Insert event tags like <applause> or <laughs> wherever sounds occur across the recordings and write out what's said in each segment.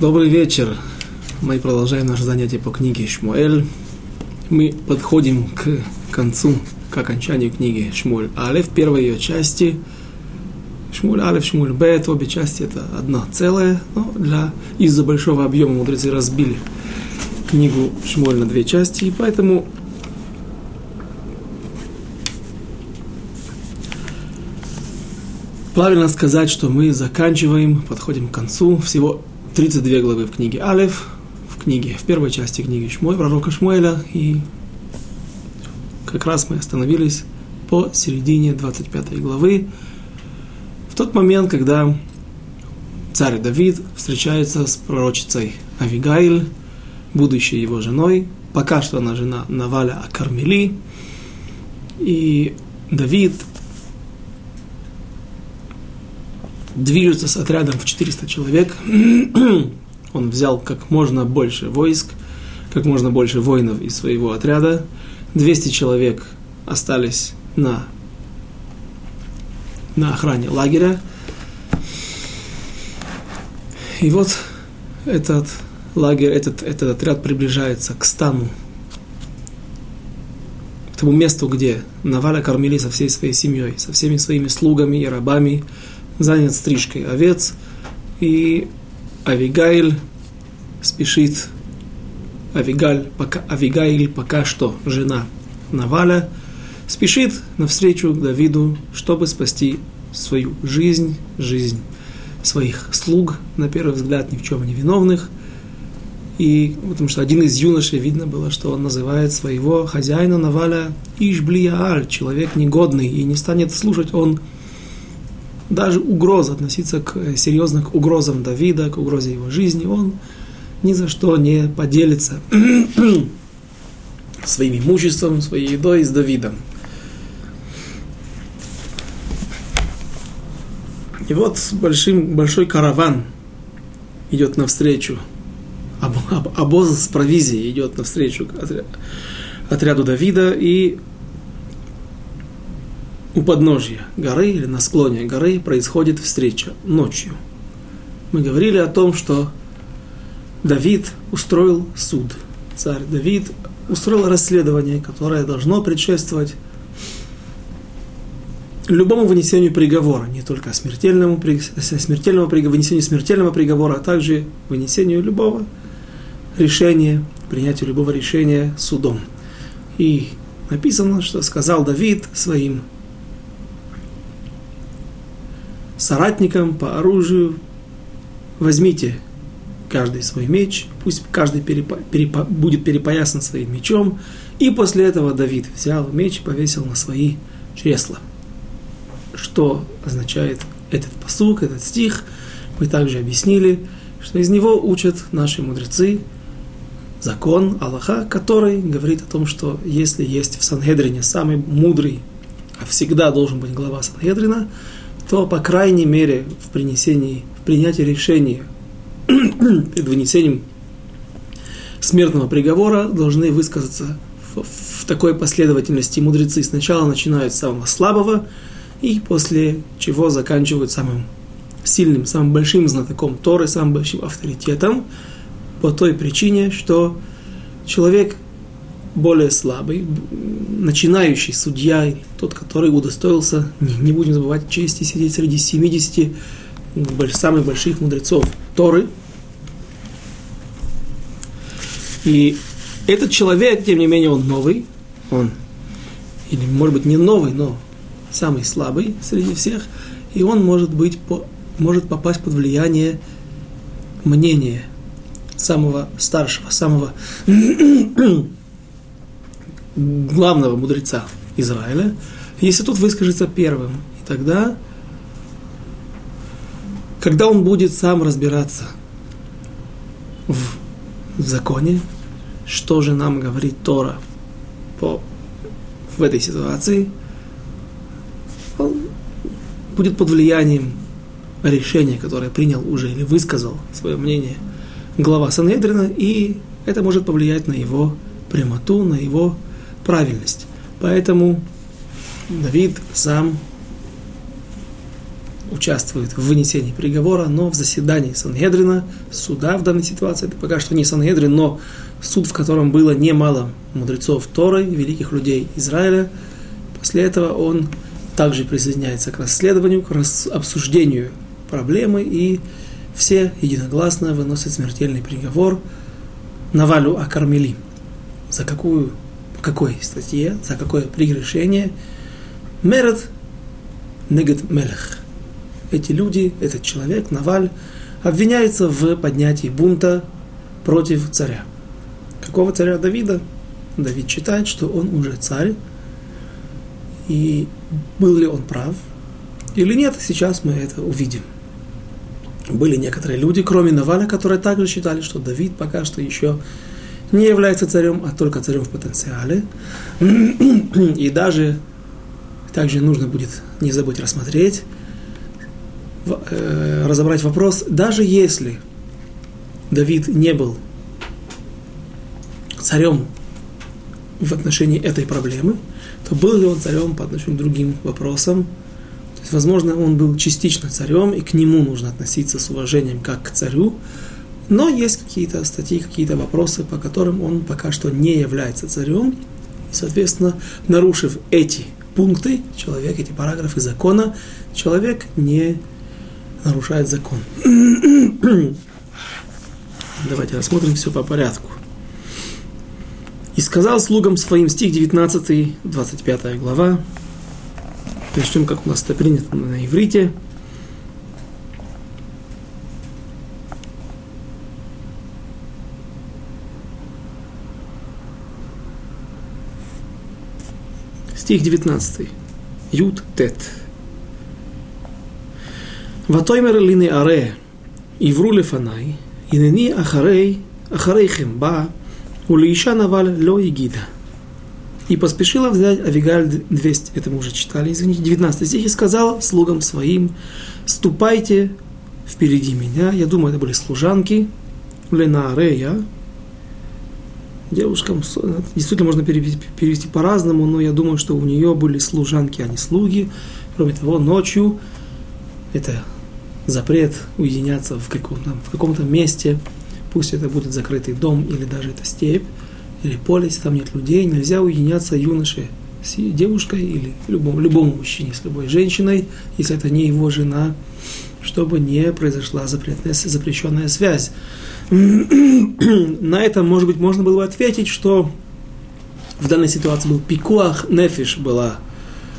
Добрый вечер. Мы продолжаем наше занятие по книге Шмуэль. Мы подходим к концу, к окончанию книги Шмуль Алеф, первой ее части. Шмуль Алеф, Шмуль Бет, обе части это одно целое, но для, из-за большого объема мудрецы разбили книгу Шмуль на две части, и поэтому правильно сказать, что мы заканчиваем, подходим к концу. Всего 32 главы в книге Алеф, в книге, в первой части книги Шмой, пророка Шмуэля, и как раз мы остановились по середине 25 главы, в тот момент, когда царь Давид встречается с пророчицей Авигаиль, будущей его женой, пока что она жена Наваля Акармели, и Давид движется с отрядом в 400 человек. <clears throat> Он взял как можно больше войск, как можно больше воинов из своего отряда. 200 человек остались на, на охране лагеря. И вот этот лагерь, этот, этот отряд приближается к стану, к тому месту, где Наваля кормили со всей своей семьей, со всеми своими слугами и рабами, занят стрижкой овец, и Авигаиль спешит, Авигаль, пока, Авигаиль пока что жена Наваля, спешит навстречу к Давиду, чтобы спасти свою жизнь, жизнь своих слуг, на первый взгляд, ни в чем не виновных. И потому что один из юношей видно было, что он называет своего хозяина Наваля Ишблияаль, человек негодный, и не станет слушать он даже угроза, относиться к, э, серьезно к угрозам Давида, к угрозе его жизни, он ни за что не поделится <clears throat> своим имуществом, своей едой с Давидом. И вот большим, большой караван идет навстречу, об, об, обоз с провизией идет навстречу отряду Давида, и у подножья горы или на склоне горы происходит встреча ночью. Мы говорили о том, что Давид устроил суд. Царь Давид устроил расследование, которое должно предшествовать любому вынесению приговора, не только смертельному, смертельному вынесению смертельного приговора, а также вынесению любого решения, принятию любого решения судом. И написано, что сказал Давид своим соратникам по оружию, возьмите каждый свой меч, пусть каждый перепо, перепо, будет перепоясан своим мечом, и после этого Давид взял меч и повесил на свои чресла. Что означает этот посук, этот стих, мы также объяснили, что из него учат наши мудрецы закон Аллаха, который говорит о том, что если есть в Санхедрине самый мудрый, а всегда должен быть глава Санхедрина, то, по крайней мере, в принесении, в принятии решения <clears throat> перед вынесением смертного приговора должны высказаться в, в такой последовательности мудрецы. Сначала начинают с самого слабого, и после чего заканчивают самым сильным, самым большим знатоком Торы, самым большим авторитетом, по той причине, что человек более слабый, начинающий судья, тот, который удостоился, не, не будем забывать, чести сидеть среди 70 самых больших мудрецов Торы. И этот человек, тем не менее, он новый, он, или может быть не новый, но самый слабый среди всех, и он может быть, может попасть под влияние мнения самого старшего, самого главного мудреца Израиля, если тут выскажется первым, и тогда, когда он будет сам разбираться в, в законе, что же нам говорит Тора по, в этой ситуации, он будет под влиянием решения, которое принял уже или высказал свое мнение глава Санедрина, и это может повлиять на его прямоту, на его правильность. Поэтому Давид сам участвует в вынесении приговора, но в заседании Сангедрина, суда в данной ситуации, это пока что не Сангедрин, но суд, в котором было немало мудрецов Торы, великих людей Израиля. После этого он также присоединяется к расследованию, к обсуждению проблемы, и все единогласно выносят смертельный приговор Навалю Акармели. За какую, по какой статье, за какое прегрешение? Мерет Негет Мелех. Эти люди, этот человек, Наваль, обвиняется в поднятии бунта против царя. Какого царя Давида? Давид считает, что он уже царь. И был ли он прав или нет, сейчас мы это увидим. Были некоторые люди, кроме Наваля, которые также считали, что Давид пока что еще не является царем, а только царем в потенциале. И даже также нужно будет не забыть рассмотреть, э, разобрать вопрос, даже если Давид не был царем в отношении этой проблемы, то был ли он царем по отношению к другим вопросам. То есть, возможно, он был частично царем, и к нему нужно относиться с уважением как к царю, но есть какие-то статьи, какие-то вопросы, по которым он пока что не является царем. И, соответственно, нарушив эти пункты, человек, эти параграфы закона, человек не нарушает закон. <clears throat> Давайте рассмотрим все по порядку. И сказал слугам своим, стих 19, 25 глава. Начнем, как у нас это принято на иврите. Стих 19. Ют тет. Ватоймер лины аре, ивру лефанай, инени ахарей, ахарейхем ба, улиша наваль ло игида. И поспешила взять Авигаль 200, это мы уже читали, извините, 19 стих, и сказал слугам своим, ступайте впереди меня. Я думаю, это были служанки, Лена Арея, девушкам, действительно можно перевести, перевести по-разному, но я думаю, что у нее были служанки, а не слуги. Кроме того, ночью это запрет уединяться в каком-то, в каком-то месте, пусть это будет закрытый дом или даже это степь, или поле, если там нет людей, нельзя уединяться юноше с девушкой или любому, любому мужчине с любой женщиной, если это не его жена, чтобы не произошла запретная, запрещенная связь. На этом, может быть, можно было бы ответить, что в данной ситуации был пикуах, нефиш была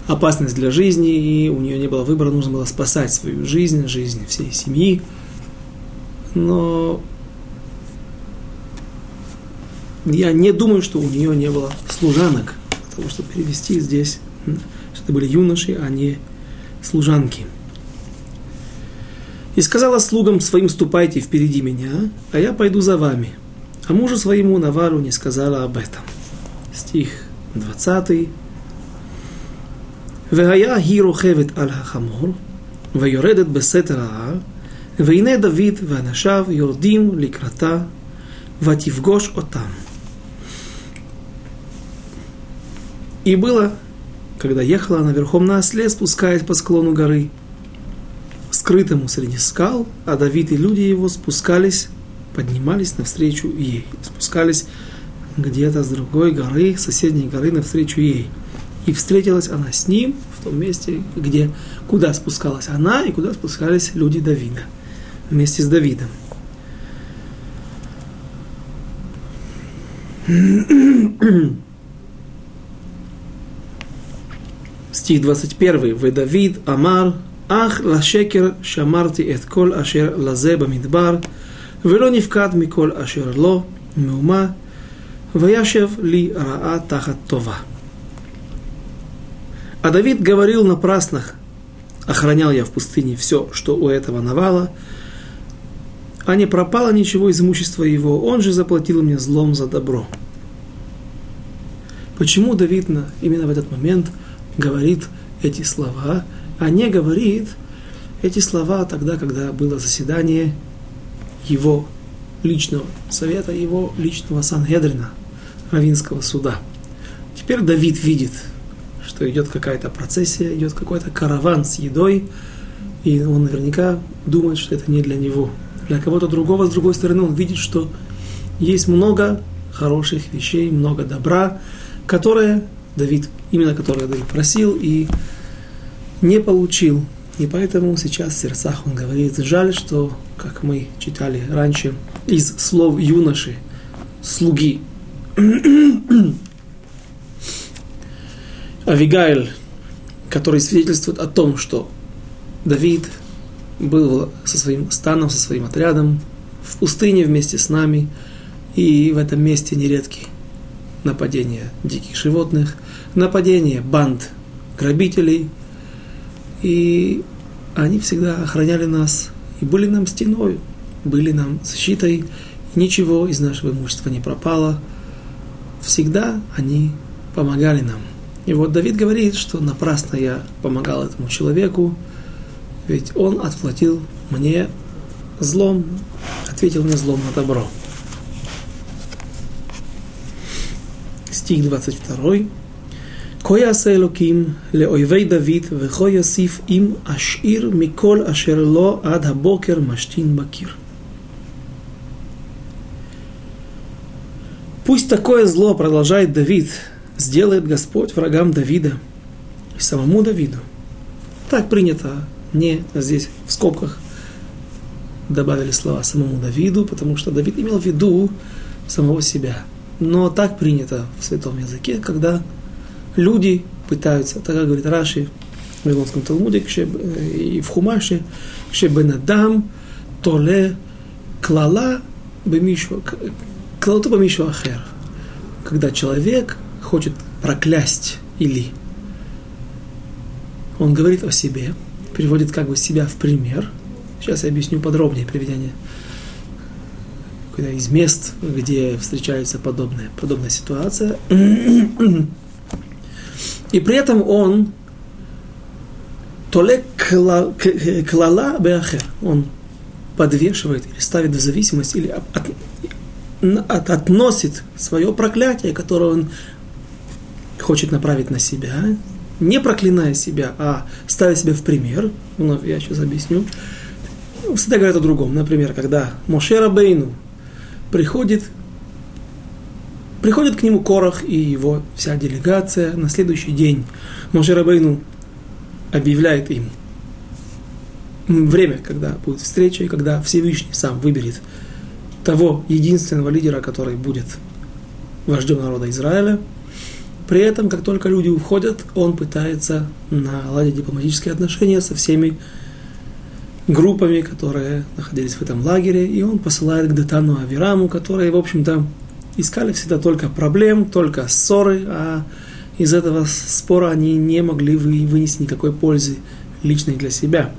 опасность для жизни, и у нее не было выбора, нужно было спасать свою жизнь, жизнь всей семьи. Но я не думаю, что у нее не было служанок, потому что перевести здесь, что это были юноши, а не служанки. И сказала слугам своим, ступайте впереди меня, а я пойду за вами. А мужу своему Навару не сказала об этом. Стих 20. והיה היא רוכבת על החמור, ויורדת בסתר ההר, והנה דוד ואנשיו יורדים לקראתה, ותפגוש אותם. И было, когда ехала она верхом на осле, спускаясь по склону горы, скрытому среди скал, а Давид и люди его спускались, поднимались навстречу ей, спускались где-то с другой горы, соседней горы навстречу ей. И встретилась она с ним в том месте, где, куда спускалась она и куда спускались люди Давида, вместе с Давидом. Стих 21. «Вы Давид Амар אך לשקר שמרתי את כל אשר לזה במדבר, ולא נפקד מכל אשר לא מהומה, וישב לי רעה тахат това. А Давид говорил напрасно, охранял я в пустыне все, что у этого навала, а не пропало ничего из имущества его, он же заплатил мне злом за добро. Почему Давид именно в этот момент говорит эти слова – а не говорит эти слова тогда, когда было заседание его личного совета, его личного Сангедрина, Равинского суда. Теперь Давид видит, что идет какая-то процессия, идет какой-то караван с едой, И он наверняка думает, что это не для него. Для кого-то другого, с другой стороны, он видит, что есть много хороших вещей, много добра, которые Давид, именно которые Давид просил и не получил. И поэтому сейчас в сердцах он говорит, жаль, что, как мы читали раньше, из слов юноши, слуги. <clears throat> Авигайль, который свидетельствует о том, что Давид был со своим станом, со своим отрядом в пустыне вместе с нами, и в этом месте нередки нападения диких животных, нападения банд грабителей, и они всегда охраняли нас и были нам стеной, были нам защитой, ничего из нашего имущества не пропало, всегда они помогали нам. И вот Давид говорит, что напрасно я помогал этому человеку, ведь он отплатил мне злом, ответил мне злом на добро. Стих 22. כה יעשה אלוקים לאויבי דוד וכה יוסיף אם אשאיר מכל אשר לו עד הבוקר משתין בקיר. Пусть такое зло продолжает Давид, сделает Господь врагам Давида и самому Давиду. Так принято не здесь в скобках добавили слова самому Давиду, потому что Давид имел в виду самого себя. Но так принято в святом языке, когда люди пытаются, так как говорит Раши в Вавилонском Талмуде и в Хумаше, Бенадам Толе Клала Бемишу Клалату Бемишу Ахер. Когда человек хочет проклясть или он говорит о себе, переводит как бы себя в пример. Сейчас я объясню подробнее приведение из мест, где встречается подобная, подобная ситуация. <clears throat> И при этом он толе клала беахер, он подвешивает или ставит в зависимость, или от, от, относит свое проклятие, которое он хочет направить на себя, не проклиная себя, а ставя себя в пример, ну, я сейчас объясню, всегда говорят о другом. Например, когда Мошера Бейну приходит, приходит к нему Корах и его вся делегация. На следующий день Мошера Бейну объявляет им время, когда будет встреча, и когда Всевышний сам выберет того единственного лидера, который будет вождем народа Израиля – при этом, как только люди уходят, он пытается наладить дипломатические отношения со всеми группами, которые находились в этом лагере, и он посылает к Датану Авираму, которые, в общем-то, искали всегда только проблем, только ссоры, а из этого спора они не могли вынести никакой пользы личной для себя.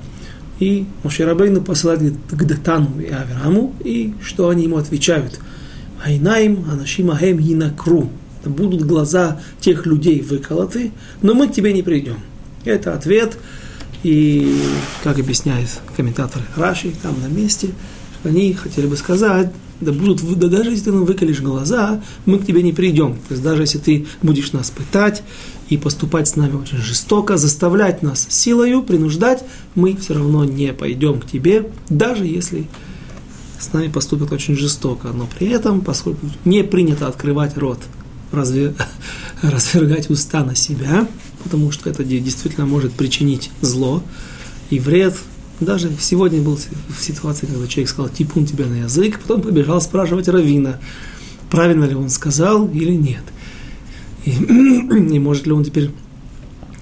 И Мошерабейну посылает к Датану и Авираму, и что они ему отвечают? Айнаим Анашим Ахем Хинакру будут глаза тех людей выколоты, но мы к тебе не придем. Это ответ, и, как объясняет комментатор Раши, там на месте, они хотели бы сказать, да будут, да даже если ты нам выколешь глаза, мы к тебе не придем. То есть даже если ты будешь нас пытать и поступать с нами очень жестоко, заставлять нас силою, принуждать, мы все равно не пойдем к тебе, даже если с нами поступят очень жестоко. Но при этом, поскольку не принято открывать рот разве, <laughs> развергать уста на себя, потому что это действительно может причинить зло и вред. Даже сегодня был в ситуации, когда человек сказал «типун тебе на язык», потом побежал спрашивать Равина, правильно ли он сказал или нет. И, <clears throat> и может ли он теперь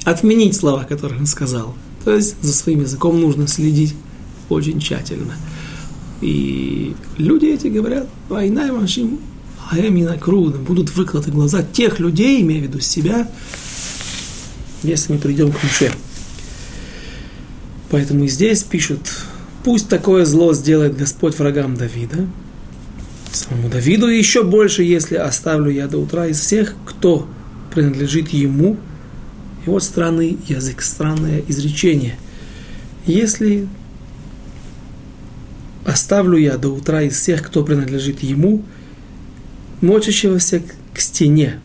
отменить слова, которые он сказал. То есть за своим языком нужно следить очень тщательно. И люди эти говорят, война и машин Аэмина Круда, будут выколоты глаза тех людей, имея в виду себя, если мы придем к Муше. Поэтому и здесь пишут, пусть такое зло сделает Господь врагам Давида, самому Давиду, и еще больше, если оставлю я до утра из всех, кто принадлежит ему. И вот странный язык, странное изречение. Если оставлю я до утра из всех, кто принадлежит ему, мочащегося к стене.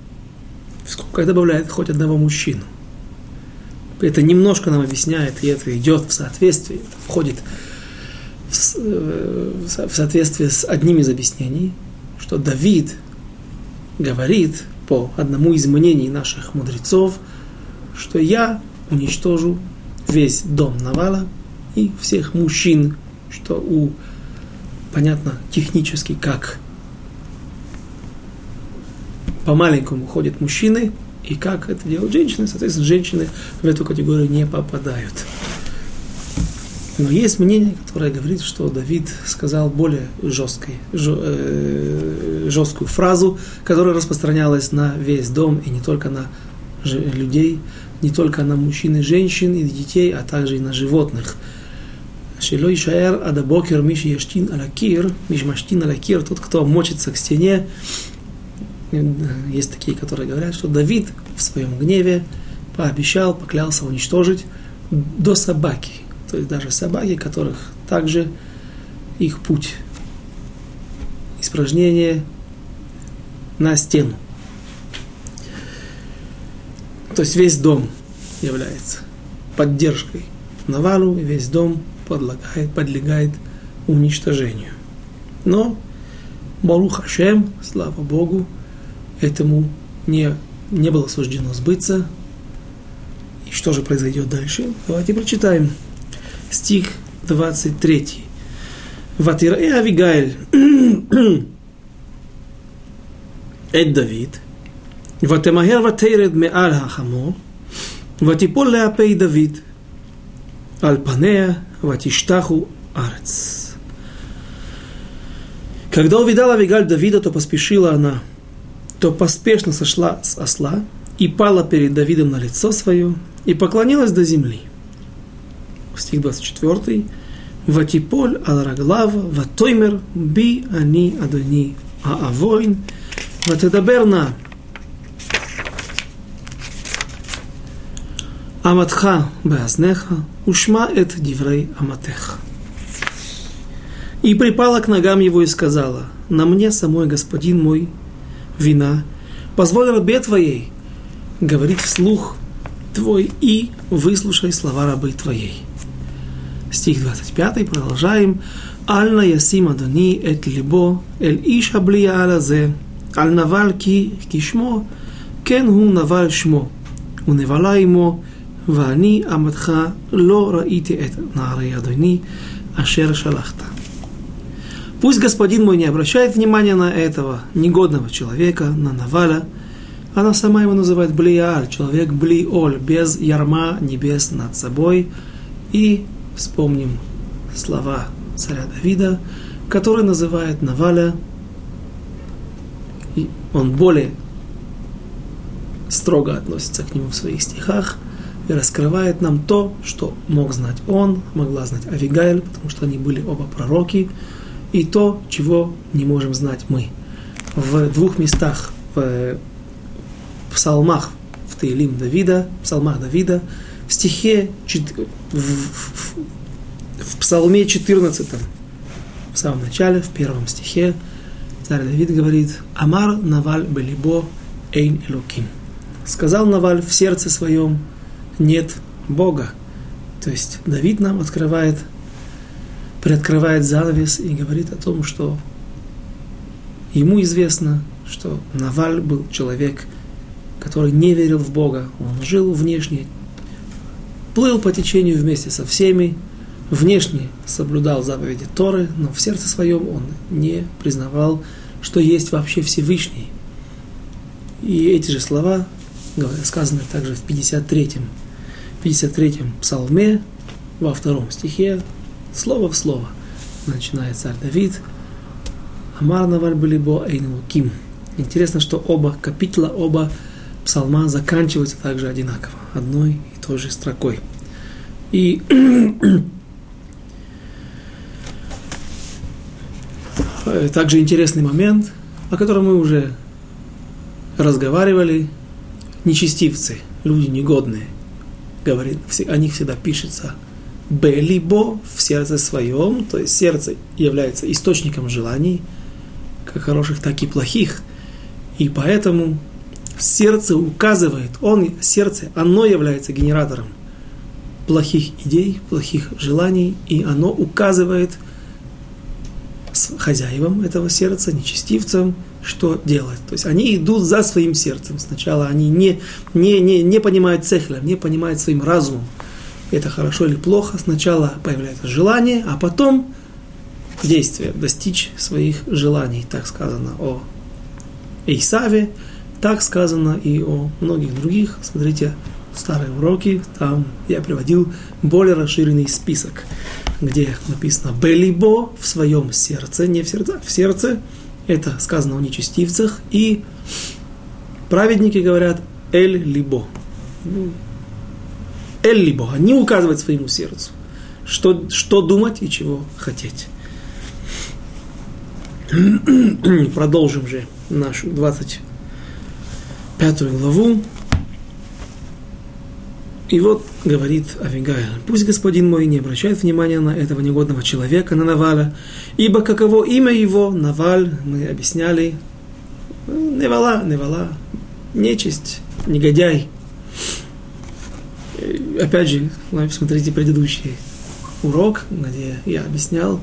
Сколько добавляет хоть одного мужчину. Это немножко нам объясняет, и это идет в соответствии, входит в, в соответствии с одним из объяснений, что Давид говорит по одному из мнений наших мудрецов, что я уничтожу весь дом Навала и всех мужчин, что у, понятно, технически как по-маленькому ходят мужчины, и как это делают женщины, соответственно, женщины в эту категорию не попадают. Но есть мнение, которое говорит, что Давид сказал более жесткой, э, жесткую фразу, которая распространялась на весь дом и не только на людей, не только на мужчин и женщин и детей, а также и на животных. Шилой шаэр адабокер миши яштин алакир, мишмаштин алакир, тот, кто мочится к стене. Есть такие, которые говорят, что Давид в своем гневе пообещал, поклялся уничтожить до собаки – то есть даже собаки, которых также их путь испражнение на стену. То есть весь дом является поддержкой навалу, и весь дом подлагает, подлегает уничтожению. Но Барух Хашем, слава Богу, этому не, не было суждено сбыться. И что же произойдет дальше? Давайте прочитаем стих 23. Ватирае Авигайль Эд Давид Ватемахер ватейред меал хахамо Ватипол леапей Давид Аль панея ватиштаху Арц. Когда увидала Авигаль Давида, то поспешила она – то поспешно сошла с осла и пала перед Давидом на лицо свое и поклонилась до земли. Стих 24. Ватиполь алраглава ватоймер би они адони аавойн ватедаберна аматха беазнеха ушма эт диврей аматех. И припала к ногам его и сказала, «На мне самой господин мой вина, позволь рабе твоей говорить вслух твой и выслушай слова рабы твоей стих 25, продолжаем. Аль на ясим адони эт либо эль иш хаблия алазе, аль навал ки кишмо, кен ху навал шмо, ונבלה עמו, ואני עמדך לא ראיתי את נערי אדוני אשר שלחת. Пусть господин мой не обращает внимания на этого негодного человека, на Наваля. Она сама его называет Блиаль, человек Блиоль, без ярма небес над собой. И вспомним слова царя Давида, который называет Наваля, и он более строго относится к нему в своих стихах и раскрывает нам то, что мог знать он, могла знать Авигайль, потому что они были оба пророки, и то, чего не можем знать мы. В двух местах, в псалмах в Таилим Давида, в псалмах Давида, в стихе, в, в, в Псалме 14, в самом начале, в первом стихе, царь Давид говорит «Амар Наваль Белибо Эйн Элуким». Сказал Наваль в сердце своем «нет Бога». То есть Давид нам открывает, приоткрывает занавес и говорит о том, что ему известно, что Наваль был человек, который не верил в Бога. Он жил внешне, плыл по течению вместе со всеми, внешне соблюдал заповеди Торы, но в сердце своем он не признавал, что есть вообще Всевышний. И эти же слова сказаны также в 53-м, 53-м псалме, во втором стихе, слово в слово, начинает царь Давид, Амар наваль былибо ким. Интересно, что оба капитла, оба псалма заканчиваются также одинаково, одной и той же строкой. И <clears throat> также интересный момент, о котором мы уже разговаривали. Нечестивцы, люди негодные, говорит, о них всегда пишется «белибо» в сердце своем, то есть сердце является источником желаний, как хороших, так и плохих. И поэтому сердце указывает, он, сердце, оно является генератором плохих идей, плохих желаний, и оно указывает хозяевам этого сердца, нечестивцам, что делать. То есть они идут за своим сердцем. Сначала они не, не, не, не понимают цехля, не понимают своим разумом, это хорошо или плохо. Сначала появляется желание, а потом действие, достичь своих желаний. Так сказано о Исаве, так сказано и о многих других. Смотрите, старые уроки, там я приводил более расширенный список, где написано «белибо» в своем сердце, не в сердце, в сердце. Это сказано о нечестивцах. И праведники говорят «эль-либо». «Эль-либо», не указывать своему сердцу, что, что думать и чего хотеть. <clears throat> Продолжим же нашу 25 главу. И вот говорит Авигайл, пусть господин мой не обращает внимания на этого негодного человека, на Наваля, ибо каково имя его, Наваль, мы объясняли, Невала, Невала, нечисть, негодяй. И опять же, смотрите предыдущий урок, где я объяснял,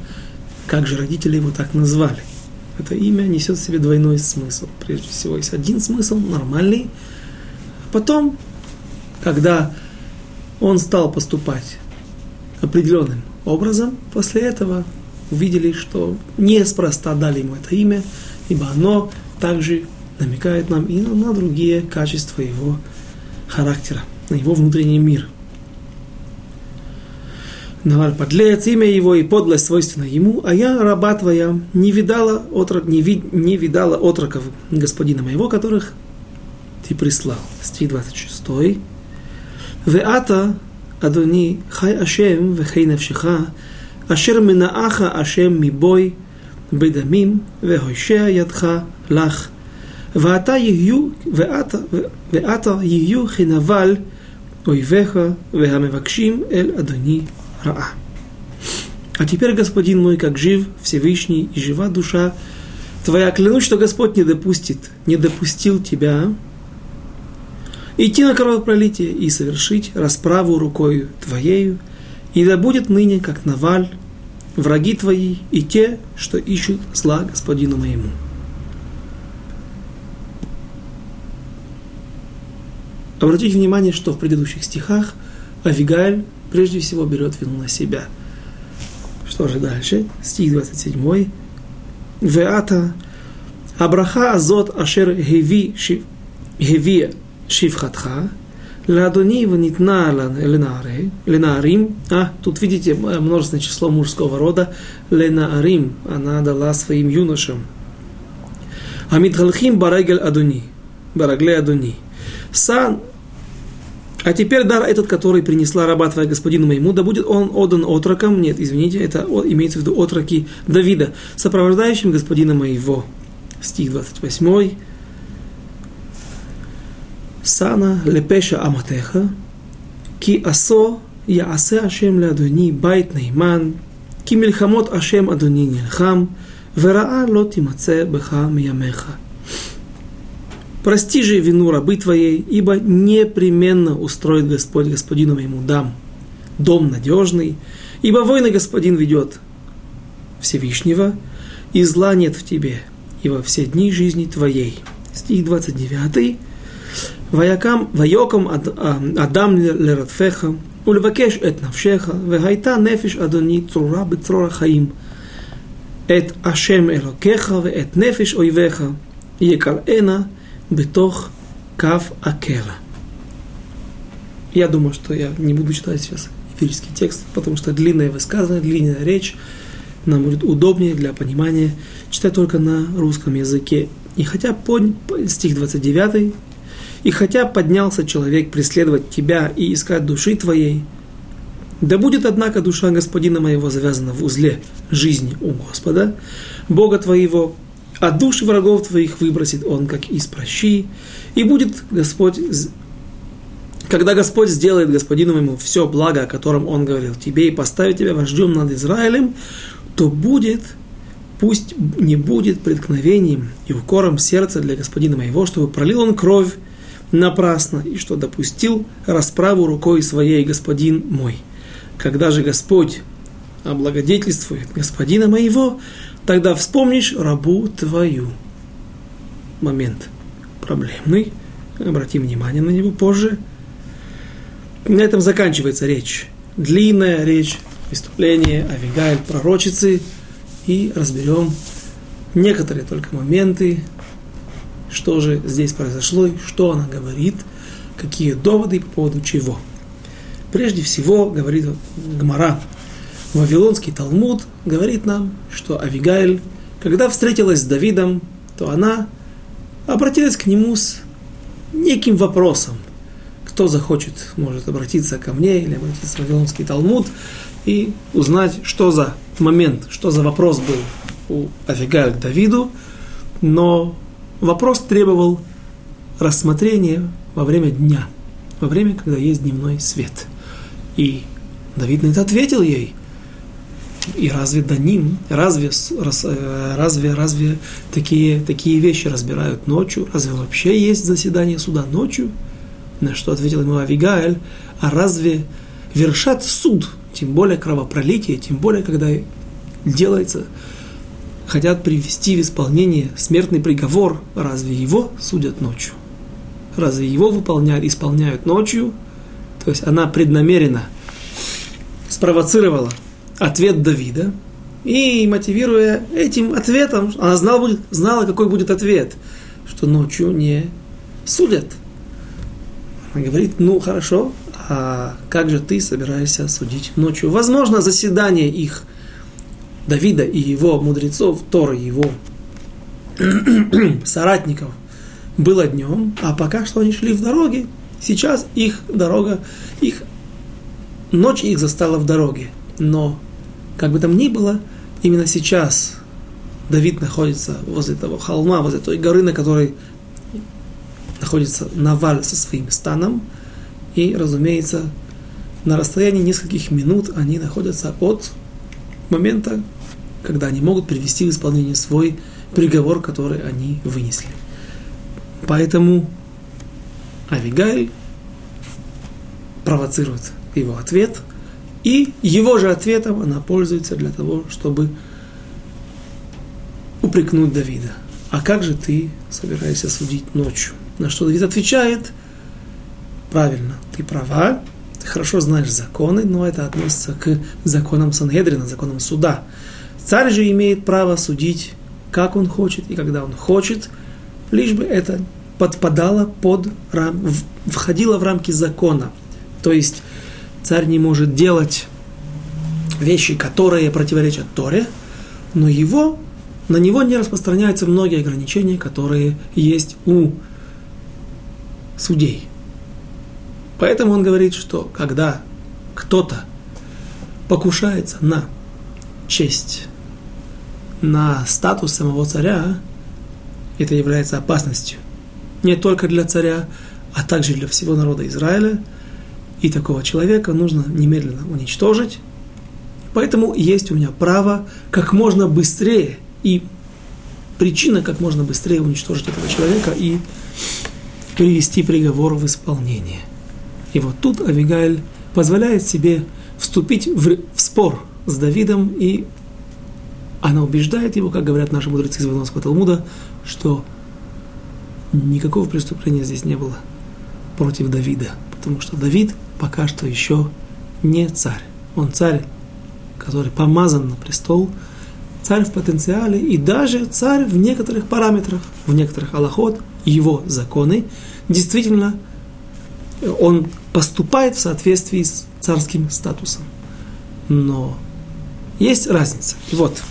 как же родители его так назвали. Это имя несет в себе двойной смысл. Прежде всего, есть один смысл, нормальный. Потом, когда он стал поступать определенным образом, после этого увидели, что неспроста дали ему это имя, ибо оно также намекает нам и на другие качества его характера, на его внутренний мир. Наваль подлец, имя его и подлость свойственна ему, а я, раба твоя, не видала, отрок, не, вид, не видала отроков господина моего, которых ты прислал. Стих 26. Веата, Адони, хай Ашем, вехей навшиха, אשר מנעך השם מבוי בדמים והושע ידך לך ועתה יהיו, ועתה, ועתה יהיו כנבל Ойвеха, вегамевакшим, эль адони раа. А теперь, господин мой, как жив Всевышний и жива душа твоя, клянусь, что Господь не допустит, не допустил тебя идти на кровопролитие и совершить расправу рукою твоею, и да будет ныне, как Наваль, враги твои и те, что ищут зла господину моему. Обратите внимание, что в предыдущих стихах Авигаль прежде всего берет вину на себя. Что же дальше? Стих 27. Веата Абраха азот ашер хеви шивхатха Ладони ванитна ленарим. А, тут видите множественное число мужского рода. Ленарим. Она дала своим юношам. Амидхалхим барагель адуни. Барагле адуни. Сан а теперь дар этот, который принесла раба твоя господину моему, да будет он отдан отрокам, нет, извините, это имеется в виду отроки Давида, сопровождающим господина моего. Стих 28. Сана лепеша аматеха, ки асо יעשה השם לאדוני בית נאמן, כי מלחמות השם אדוני נלחם, ורעה לא תימצא בך מימיך. Прости же вину рабы твоей, ибо непременно устроит Господь господину моему дам. Дом надежный, ибо войны Господин ведет Всевышнего, и зла нет в тебе, и во все дни жизни твоей. Стих 29. Ваякам, а, Адам лератфеха, улевакеш эт навшеха, вегайта нефиш адони цура бецрора хаим, эт ашем элокеха, веэт нефиш ойвеха, икалэна, Бетох Кав Акела. Я думаю, что я не буду читать сейчас эфирский текст, потому что длинное высказывание, длинная речь нам будет удобнее для понимания читать только на русском языке. И хотя под, стих 29, и хотя поднялся человек преследовать тебя и искать души твоей, да будет, однако, душа господина моего завязана в узле жизни у Господа, Бога твоего, а души врагов твоих выбросит он, как из прощи, и будет Господь, когда Господь сделает господину моему все благо, о котором он говорил тебе, и поставит тебя вождем над Израилем, то будет, пусть не будет преткновением и укором сердца для господина моего, чтобы пролил он кровь напрасно, и что допустил расправу рукой своей господин мой. Когда же Господь облагодетельствует господина моего, тогда вспомнишь рабу твою. Момент проблемный, обратим внимание на него позже. На этом заканчивается речь. Длинная речь, выступление Авигаль, пророчицы, и разберем некоторые только моменты, что же здесь произошло, что она говорит, какие доводы по поводу чего. Прежде всего, говорит Гмара, Вавилонский Талмуд говорит нам, что Авигайль, когда встретилась с Давидом, то она обратилась к нему с неким вопросом. Кто захочет, может обратиться ко мне или обратиться в Вавилонский Талмуд и узнать, что за момент, что за вопрос был у Авигайль к Давиду, но вопрос требовал рассмотрения во время дня, во время, когда есть дневной свет. И Давид на это ответил ей. И разве Даним, разве, э, разве, разве такие, такие вещи разбирают ночью? Разве вообще есть заседание суда ночью? На что ответил ему Авигаэль, а разве вершат суд, тем более кровопролитие, тем более, когда делается хотят привести в исполнение смертный приговор, разве его судят ночью? Разве его выполняют, исполняют ночью? То есть она преднамеренно спровоцировала ответ Давида, и мотивируя этим ответом, она знала, знала, какой будет ответ, что ночью не судят. Она говорит, ну хорошо, а как же ты собираешься судить ночью? Возможно, заседание их – Давида и его мудрецов, Торы, его <clears throat> соратников, было днем, а пока что они шли в дороге. Сейчас их дорога, их ночь их застала в дороге. Но, как бы там ни было, именно сейчас Давид находится возле того холма, возле той горы, на которой находится Наваль со своим станом. И, разумеется, на расстоянии нескольких минут они находятся от момента, когда они могут привести в исполнение свой приговор, который они вынесли. Поэтому Авигайль провоцирует его ответ, и его же ответом она пользуется для того, чтобы упрекнуть Давида. А как же ты собираешься судить ночью? На что Давид отвечает, правильно, ты права, ты хорошо знаешь законы, но это относится к законам Сангедрина, законам суда. Царь же имеет право судить, как он хочет и когда он хочет, лишь бы это подпадало под рам... входило в рамки закона. То есть царь не может делать вещи, которые противоречат Торе, но его, на него не распространяются многие ограничения, которые есть у судей. Поэтому он говорит, что когда кто-то покушается на честь на статус самого царя, это является опасностью. Не только для царя, а также для всего народа Израиля. И такого человека нужно немедленно уничтожить. Поэтому есть у меня право как можно быстрее и причина как можно быстрее уничтожить этого человека и привести приговор в исполнение. И вот тут Авигаэль позволяет себе вступить в, в спор с Давидом и она убеждает его, как говорят наши мудрецы из Вавилонского Талмуда, что никакого преступления здесь не было против Давида, потому что Давид пока что еще не царь. Он царь, который помазан на престол, царь в потенциале и даже царь в некоторых параметрах, в некоторых аллахот, его законы, действительно он поступает в соответствии с царским статусом. Но есть разница. И вот,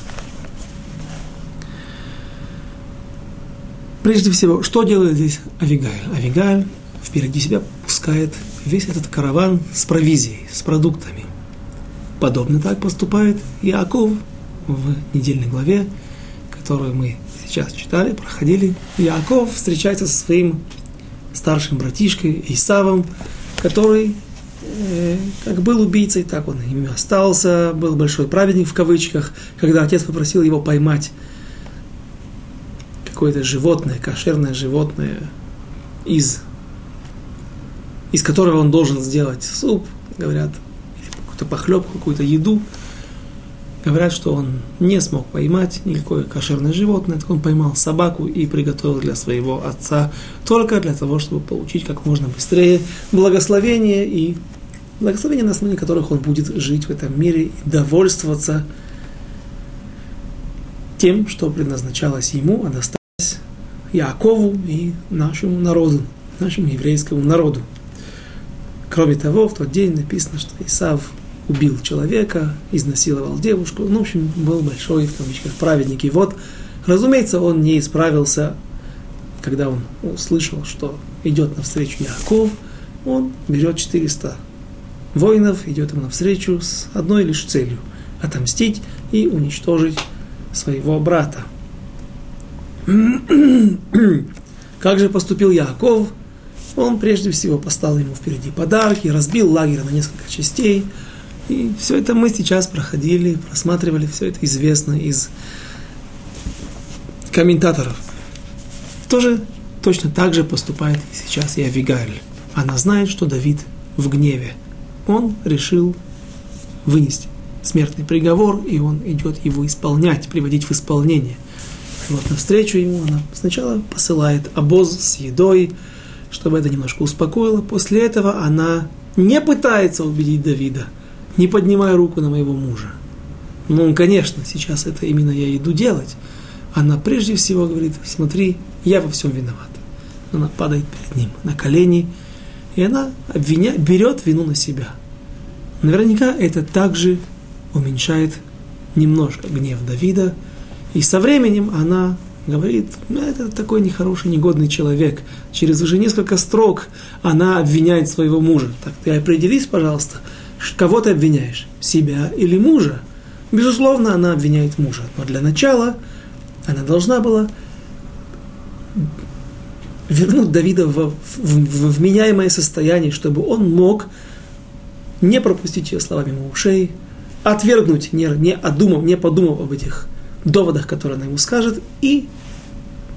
Прежде всего, что делает здесь Авигаль? Авигаль впереди себя пускает весь этот караван с провизией, с продуктами. Подобно так поступает Иаков в недельной главе, которую мы сейчас читали, проходили. Иаков встречается со своим старшим братишкой Исавом, который э, как был убийцей, так он ими остался, был большой праведник в кавычках, когда отец попросил его поймать какое-то животное, кошерное животное из из которого он должен сделать суп, говорят, какую-то похлебку, какую-то еду, говорят, что он не смог поймать никакое кошерное животное, так он поймал собаку и приготовил для своего отца только для того, чтобы получить как можно быстрее благословение и благословение, на основании которых он будет жить в этом мире и довольствоваться тем, что предназначалось ему, а досталось Якову и нашему народу, нашему еврейскому народу. Кроме того, в тот день написано, что Исав убил человека, изнасиловал девушку. Ну, в общем, был большой, в кавычках, праведник. И вот, разумеется, он не исправился, когда он услышал, что идет навстречу Яков, он берет 400 воинов, идет ему навстречу с одной лишь целью – отомстить и уничтожить своего брата. <clears throat> Как же поступил Яков? Он прежде всего поставил ему впереди подарки, разбил лагерь на несколько частей. И все это мы сейчас проходили, просматривали, все это известно из комментаторов. Тоже точно так же поступает сейчас и Авигаль. Она знает, что Давид в гневе. Он решил вынести смертный приговор, и он идет его исполнять, приводить в исполнение. И вот навстречу ему она сначала посылает обоз с едой, чтобы это немножко успокоило. После этого она не пытается убедить Давида, не поднимая руку на моего мужа. Ну, конечно, сейчас это именно я иду делать. Она прежде всего говорит, смотри, я во всем виновата. Она падает перед ним на колени, и она обвиня, берет вину на себя. Наверняка это также уменьшает немножко гнев Давида, и со временем она говорит, ну, это такой нехороший, негодный человек. Через уже несколько строк она обвиняет своего мужа. Так ты определись, пожалуйста, кого ты обвиняешь, себя или мужа? Безусловно, она обвиняет мужа, но для начала она должна была вернуть Давида в, в, в вменяемое состояние, чтобы он мог не пропустить ее словами мимо ушей, отвергнуть, не, не, одумав, не подумав об этих доводах, которые она ему скажет, и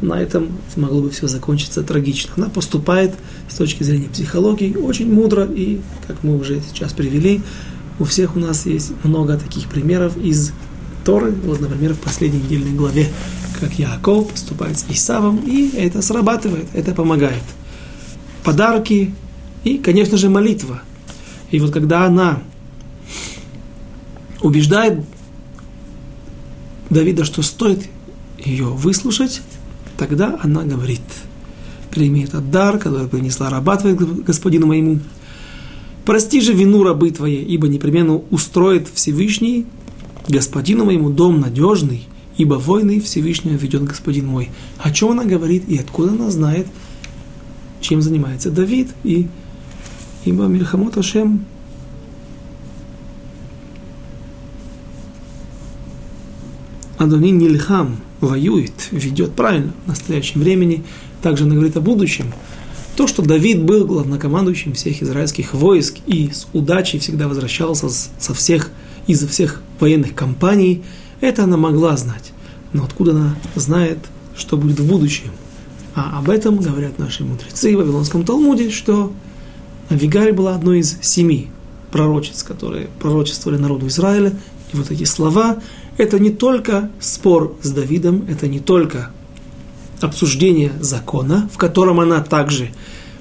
на этом могло бы все закончиться трагично. Она поступает с точки зрения психологии очень мудро, и, как мы уже сейчас привели, у всех у нас есть много таких примеров из Торы, вот, например, в последней недельной главе, как Яков поступает с Исавом, и это срабатывает, это помогает. Подарки и, конечно же, молитва. И вот когда она убеждает Давида, что стоит ее выслушать, тогда она говорит, прими этот дар, который принесла раба твоя господину моему, прости же вину рабы твоей, ибо непременно устроит Всевышний господину моему дом надежный, ибо войны Всевышнего ведет господин мой. О чем она говорит и откуда она знает, чем занимается Давид, и ибо Мирхамот Ашем Адони Нильхам воюет, ведет правильно в настоящем времени. Также она говорит о будущем. То, что Давид был главнокомандующим всех израильских войск и с удачей всегда возвращался со всех, из-за всех военных кампаний, это она могла знать. Но откуда она знает, что будет в будущем? А об этом говорят наши мудрецы в Вавилонском Талмуде, что Авигарь была одной из семи пророчеств, которые пророчествовали народу Израиля. И вот эти слова это не только спор с Давидом, это не только обсуждение закона, в котором она также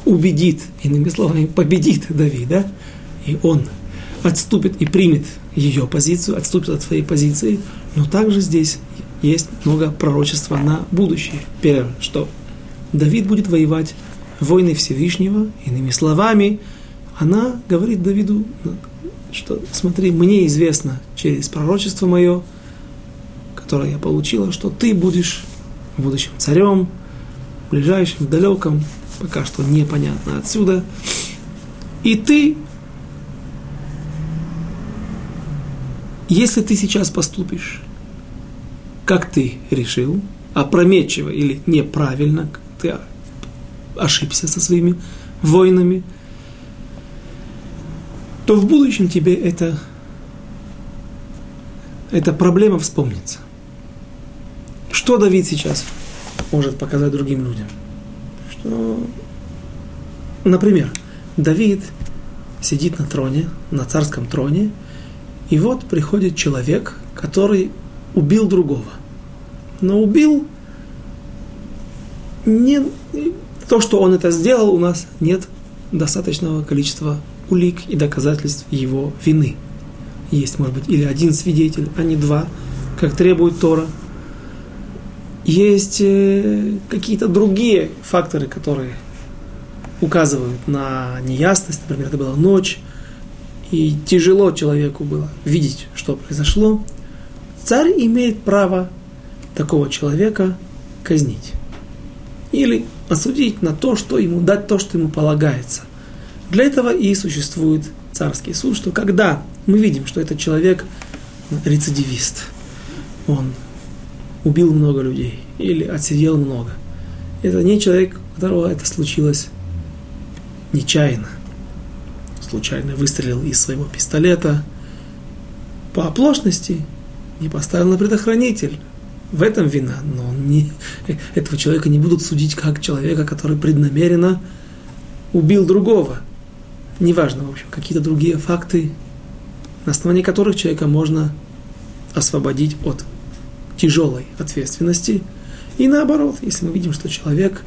убедит, иными словами, победит Давида, и он отступит и примет ее позицию, отступит от своей позиции, но также здесь есть много пророчества на будущее. Первое, что Давид будет воевать войны Всевышнего, иными словами, она говорит Давиду, что смотри, мне известно через пророчество мое, которое я получила, что ты будешь в будущем царем, в далеком, пока что непонятно отсюда. И ты, если ты сейчас поступишь, как ты решил, опрометчиво или неправильно, ты ошибся со своими воинами, то в будущем тебе это, эта проблема вспомнится. Что Давид сейчас может показать другим людям? Что, например, Давид сидит на троне, на царском троне, и вот приходит человек, который убил другого. Но убил не то, что он это сделал, у нас нет достаточного количества улик и доказательств его вины. Есть, может быть, или один свидетель, а не два, как требует Тора. Есть э, какие-то другие факторы, которые указывают на неясность. Например, это была ночь, и тяжело человеку было видеть, что произошло. Царь имеет право такого человека казнить. Или осудить на то, что ему дать то, что ему полагается. Для этого и существует царский суд, что когда мы видим, что этот человек рецидивист, он убил много людей или отсидел много, это не человек, у которого это случилось нечаянно. Случайно выстрелил из своего пистолета по оплошности, не поставил на предохранитель, в этом вина, но не, <laughs> этого человека не будут судить как человека, который преднамеренно убил другого. Неважно, в общем, какие-то другие факты, на основании которых человека можно освободить от тяжелой ответственности. И наоборот, если мы видим, что человек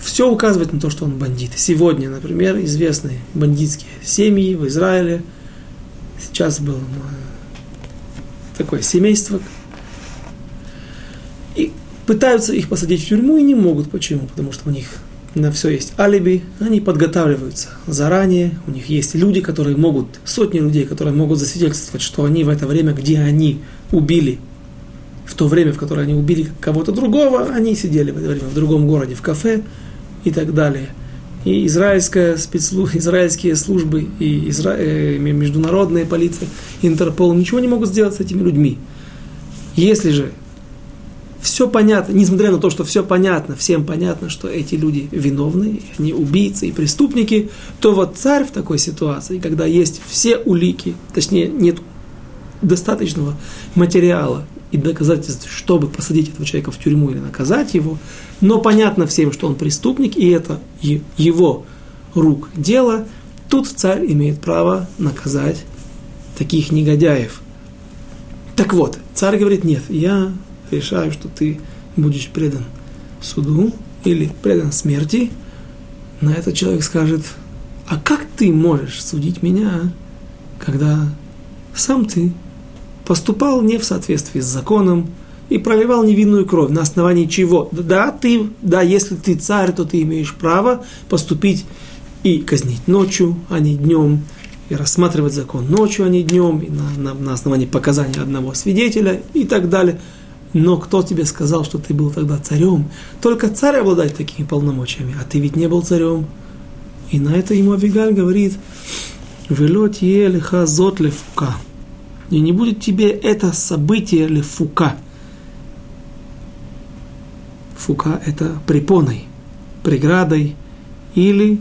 все указывает на то, что он бандит. Сегодня, например, известные бандитские семьи в Израиле. Сейчас было такое семейство, пытаются их посадить в тюрьму и не могут. Почему? Потому что у них на все есть алиби, они подготавливаются заранее, у них есть люди, которые могут, сотни людей, которые могут засвидетельствовать, что они в это время, где они убили, в то время, в которое они убили кого-то другого, они сидели в это время в другом городе, в кафе и так далее. И израильская спецслужба, израильские службы, и изра... э, международная полиция, Интерпол ничего не могут сделать с этими людьми. Если же все понятно, несмотря на то, что все понятно, всем понятно, что эти люди виновны, они убийцы и преступники, то вот царь в такой ситуации, когда есть все улики, точнее нет достаточного материала и доказательств, чтобы посадить этого человека в тюрьму или наказать его, но понятно всем, что он преступник, и это его рук дело, тут царь имеет право наказать таких негодяев. Так вот, царь говорит, нет, я решаю, что ты будешь предан суду или предан смерти, на это человек скажет, а как ты можешь судить меня, когда сам ты поступал не в соответствии с законом и проливал невинную кровь, на основании чего? Да, ты, да, если ты царь, то ты имеешь право поступить и казнить ночью, а не днем, и рассматривать закон ночью, а не днем, и на, на, на основании показания одного свидетеля и так далее – но кто тебе сказал, что ты был тогда царем? Только царь обладает такими полномочиями, а ты ведь не был царем. И на это ему Авигаль говорит, «Велот елиха зот лефука». И не будет тебе это событие лефука. Фука – это препоной, преградой или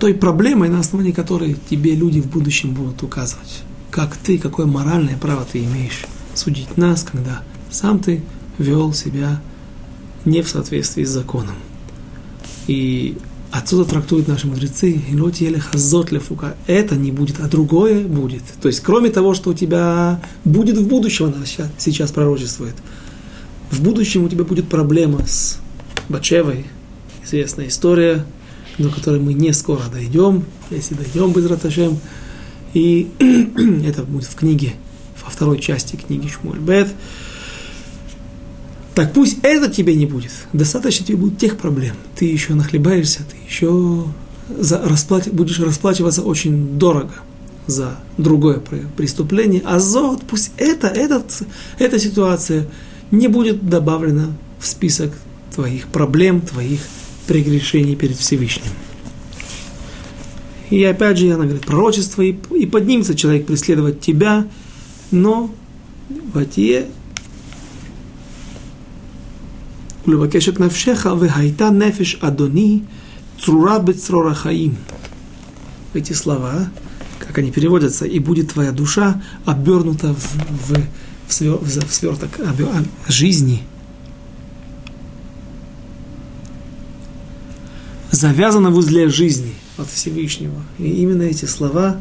той проблемой, на основании которой тебе люди в будущем будут указывать, как ты, какое моральное право ты имеешь судить нас, когда сам ты вел себя не в соответствии с законом. И отсюда трактуют наши мудрецы, фука. Это не будет, а другое будет. То есть, кроме того, что у тебя будет в будущем, она сейчас пророчествует, в будущем у тебя будет проблема с Бачевой, известная история, до которой мы не скоро дойдем, если дойдем без Раташем. И <clears throat> это будет в книге, во второй части книги Шмуль Бет. Так пусть это тебе не будет. Достаточно тебе будет тех проблем. Ты еще нахлебаешься, ты еще за расплат... будешь расплачиваться очень дорого за другое преступление. А зод, пусть это, этот, эта ситуация не будет добавлена в список твоих проблем, твоих прегрешений перед Всевышним. И опять же, она говорит, пророчество, и, и поднимется человек преследовать тебя, но ватие ולבקש навшеха, נפשך, והייתה נפש אדוני צרורה בצרור החיים. Эти слова, как они переводятся, и будет твоя душа обернута в, в, в, свер, в, в сверток обер, а, жизни. Завязана в узле жизни от Всевышнего. И именно эти слова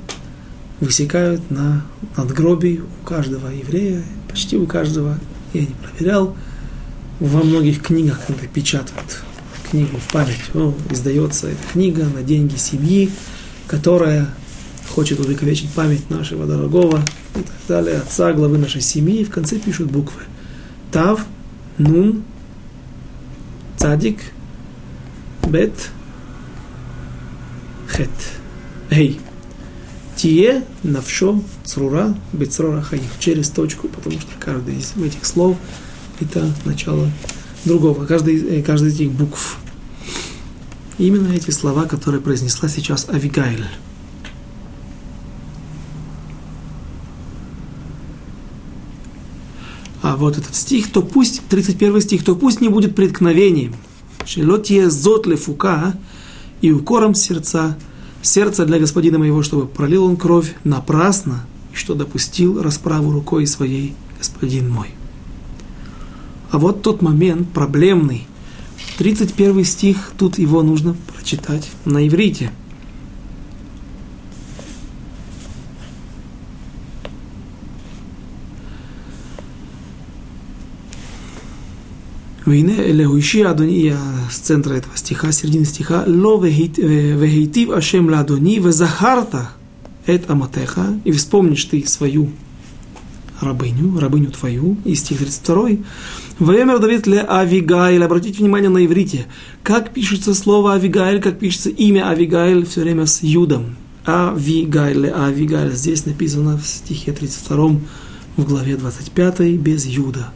высекают на надгробии у каждого еврея, почти у каждого, я не проверял, во многих книгах, когда печатают книгу в память, ну, издается эта книга на деньги семьи, которая хочет увековечить память нашего дорогого и так далее, отца, главы нашей семьи, и в конце пишут буквы. Тав, Нун, Цадик, Бет, Хет. Эй. Тие, навшо, црура, бецрора хаим. Через точку, потому что каждый из этих слов это начало другого, каждый, э, каждый из этих букв. Именно эти слова, которые произнесла сейчас Авигайль. А вот этот стих, то пусть, 31 стих, то пусть не будет преткновением. Шелотье зот лефука и укором сердца, сердце для господина моего, чтобы пролил он кровь напрасно, и что допустил расправу рукой своей господин мой. А вот тот момент проблемный. 31 стих, тут его нужно прочитать на иврите. Вине Элеуиши Адони, я с центра этого стиха, середины стиха, «Ло вехейтив э, ашем ладони в захарта эт аматеха» и вспомнишь ты свою рабыню, рабыню твою, и стих 32. Ваемер Давид ле Авигайль. Обратите внимание на иврите. Как пишется слово Авигайль, как пишется имя Авигайль все время с юдом. Авигайль, Авигайль. Здесь написано в стихе 32 в главе 25 без юда.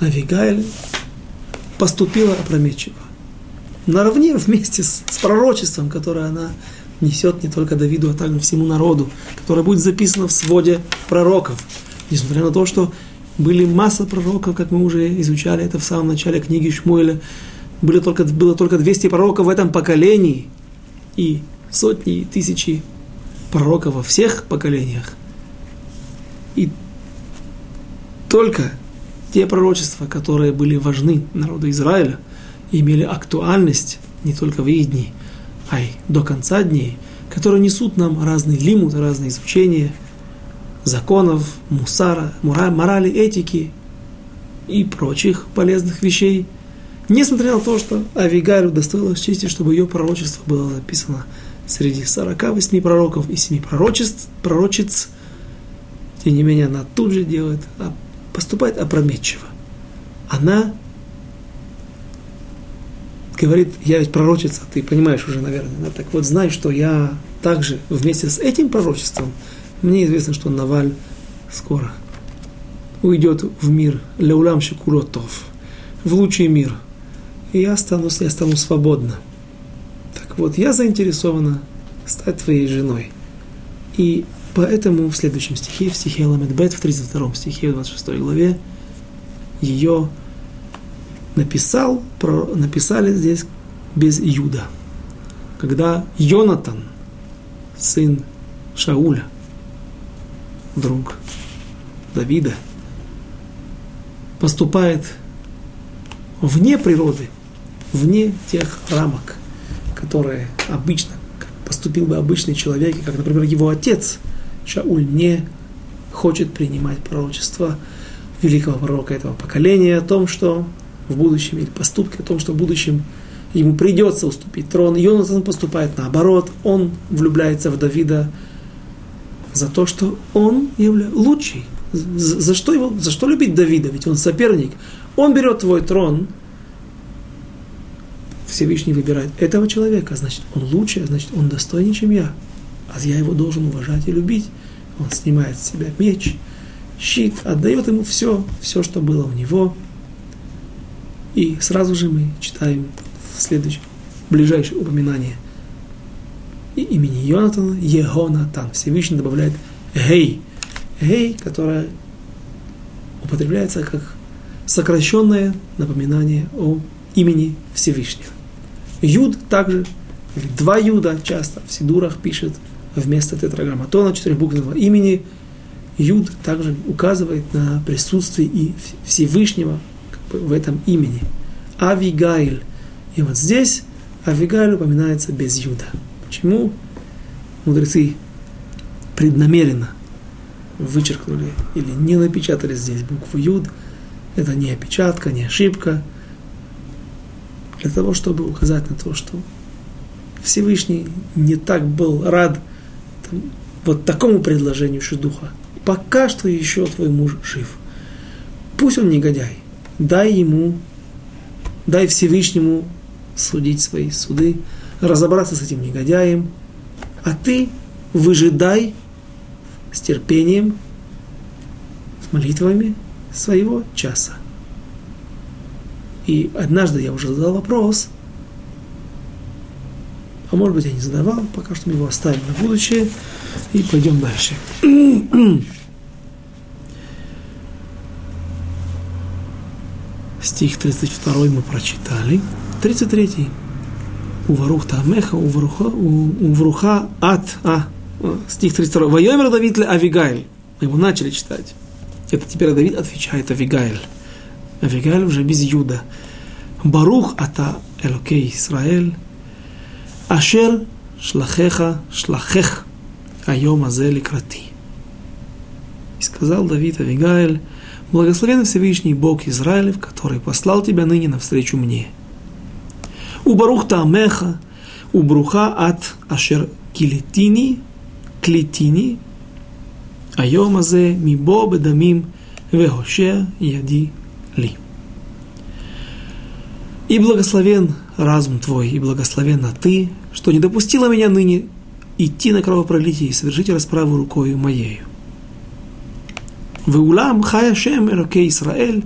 Авигайль поступила опрометчиво. Наравне вместе с, с пророчеством, которое она несет не только Давиду, а также всему народу, которое будет записано в своде пророков. Несмотря на то, что были масса пророков, как мы уже изучали это в самом начале книги Шмуэля, были только, было только 200 пророков в этом поколении и сотни и тысячи пророков во всех поколениях. И только те пророчества, которые были важны народу Израиля, имели актуальность не только в их дни, а и до конца дней, которые несут нам разные лимуты, разные изучения законов, мусара, морали, этики и прочих полезных вещей, несмотря на то, что Авигарю достоилось чести, чтобы ее пророчество было записано среди 48 пророков и 7 пророчеств, пророчиц, тем не менее она тут же делает поступает опрометчиво. Она говорит, я ведь пророчица, ты понимаешь уже, наверное. Да? Так вот, знай, что я также вместе с этим пророчеством, мне известно, что Наваль скоро уйдет в мир, леулам шекулотов, в лучший мир. И я останусь, я стану свободна. Так вот, я заинтересована стать твоей женой. И Поэтому в следующем стихе, в стихе Ламедбет, в 32 стихе, в 26 главе, ее написал, про, написали здесь без Юда. Когда Йонатан, сын Шауля, друг Давида, поступает вне природы, вне тех рамок, которые обычно, поступил бы обычный человек, как, например, его отец – Шауль не хочет принимать пророчество великого пророка этого поколения о том, что в будущем, или поступки о том, что в будущем ему придется уступить трон. Йонатан поступает наоборот, он влюбляется в Давида за то, что он является лучший. За, за, что его, за что любить Давида? Ведь он соперник. Он берет твой трон, Всевышний выбирает этого человека, значит, он лучше, значит, он достойнее, чем я а я его должен уважать и любить. Он снимает с себя меч, щит, отдает ему все, все, что было у него. И сразу же мы читаем в следующем, ближайшее упоминание и имени Йонатана, Егонатан. Всевышний добавляет Гей. Гей, которая употребляется как сокращенное напоминание о имени Всевышнего. Юд также, или два Юда часто в Сидурах пишет вместо тетраграмматона четырехбуквенного имени Юд также указывает на присутствие и Всевышнего как бы, в этом имени. Авигайль. И вот здесь Авигаль упоминается без Юда. Почему? Мудрецы преднамеренно вычеркнули или не напечатали здесь букву Юд. Это не опечатка, не ошибка. Для того, чтобы указать на то, что Всевышний не так был рад там, вот такому предложению Шедуха. Пока что еще твой муж жив. Пусть он негодяй. Дай ему, дай Всевышнему судить свои суды, разобраться с этим негодяем, а ты выжидай с терпением, с молитвами своего часа. И однажды я уже задал вопрос, а может быть я не задавал, пока что мы его оставим на будущее и пойдем дальше. Стих 32 мы прочитали. 33. Уварух Тамеха, Уваруха, Увруха Ат, а, стих 32. Вайомер Давид ле Авигайль. Мы его начали читать. Это теперь Давид отвечает Авигайль. Авигайль уже без Юда. Барух ата Элокей Исраэль. Ашер шлахеха шлахех айом азе ликрати. И сказал Давид Авигаэль, благословен Всевышний Бог Израилев, который послал тебя ныне навстречу мне. У барухта амеха, у бруха от ашер килетини, клетини, айом азе мибо бедамим вегоше яди ли. И благословен разум твой, и благословена ты, что не допустила меня ныне идти на кровопролитие и совершить расправу рукою моею. Веулам хая шем Исраэль,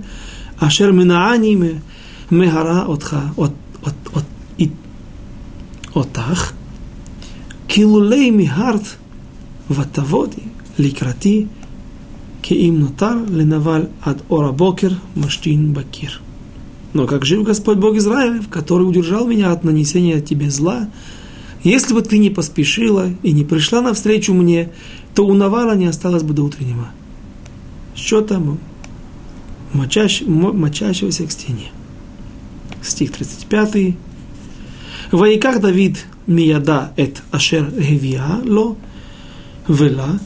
ашер минааниме мегара отха от от, от, и, отах, килулей михарт ватаводи ликрати им нотар ленаваль ад ора бокер маштин бакир. Но как жив Господь Бог Израилев, который удержал меня от нанесения тебе зла, если бы ты не поспешила и не пришла навстречу мне, то у Навала не осталось бы до утреннего. Что там? Мочащ, мочащегося к стене стих 35. Ваиках Давид мияда эт ашер гевия ло вела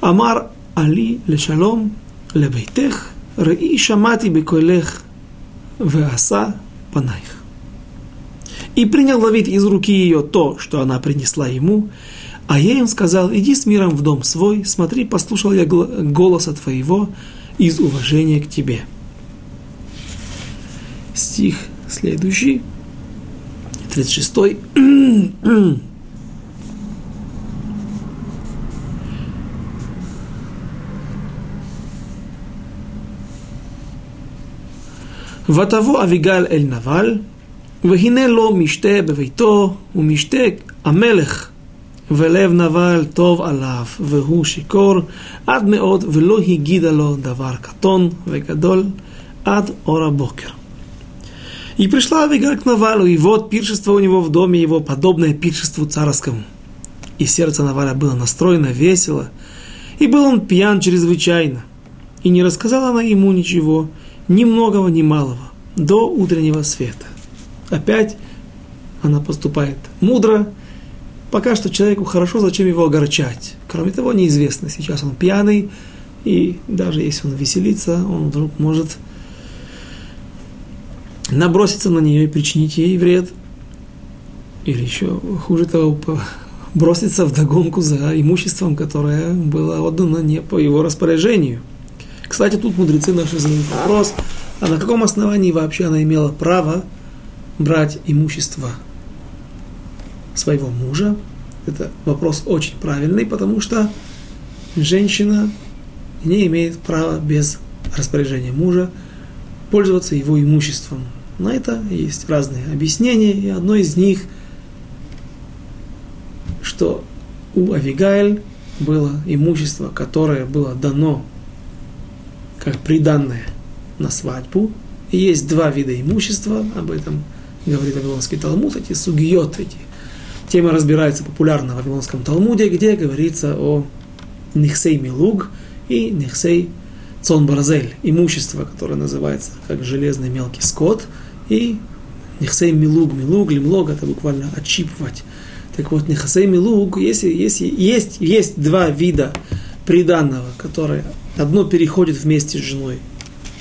амар али лешалом лебейтех ראי шамати בקולך ועשה панаих. И принял Давид из руки ее то, что она принесла ему, а я им сказал, иди с миром в дом свой, смотри, послушал я голоса твоего из уважения к тебе. Стих следующий, 36-й. ותבוא אביגל אל נבל, והנה לו משתה בביתו, ומשתה המלך, ולב נבל טוב עליו, והוא שיכור עד מאוד, ולא הגידה לו דבר קטון וגדול עד אור הבוקר. И пришла Авигаль к Навалу, и вот пиршество у него в доме его, подобное пиршеству царскому. И сердце Наваля было настроено весело, и был он пьян чрезвычайно. И не рассказала она ему ничего, ни многого, ни малого, до утреннего света опять она поступает мудро. Пока что человеку хорошо, зачем его огорчать? Кроме того, неизвестно, сейчас он пьяный, и даже если он веселится, он вдруг может наброситься на нее и причинить ей вред. Или еще хуже того, броситься в догонку за имуществом, которое было отдано не по его распоряжению. Кстати, тут мудрецы наши задают вопрос, а на каком основании вообще она имела право брать имущество своего мужа. Это вопрос очень правильный, потому что женщина не имеет права без распоряжения мужа пользоваться его имуществом. На это есть разные объяснения, и одно из них, что у Авигайль было имущество, которое было дано как приданное на свадьбу. И есть два вида имущества, об этом говорит Вавилонский Талмуд, эти сугиот, эти темы разбираются популярно в Вавилонском Талмуде, где говорится о Нихсей Милуг и Нихсей Цон Барзель, имущество, которое называется как железный мелкий скот, и Нехсей милуг, милуг, лимлог, это буквально отщипывать. Так вот, нехсей милуг, если, если есть, есть два вида приданного, которые одно переходит вместе с женой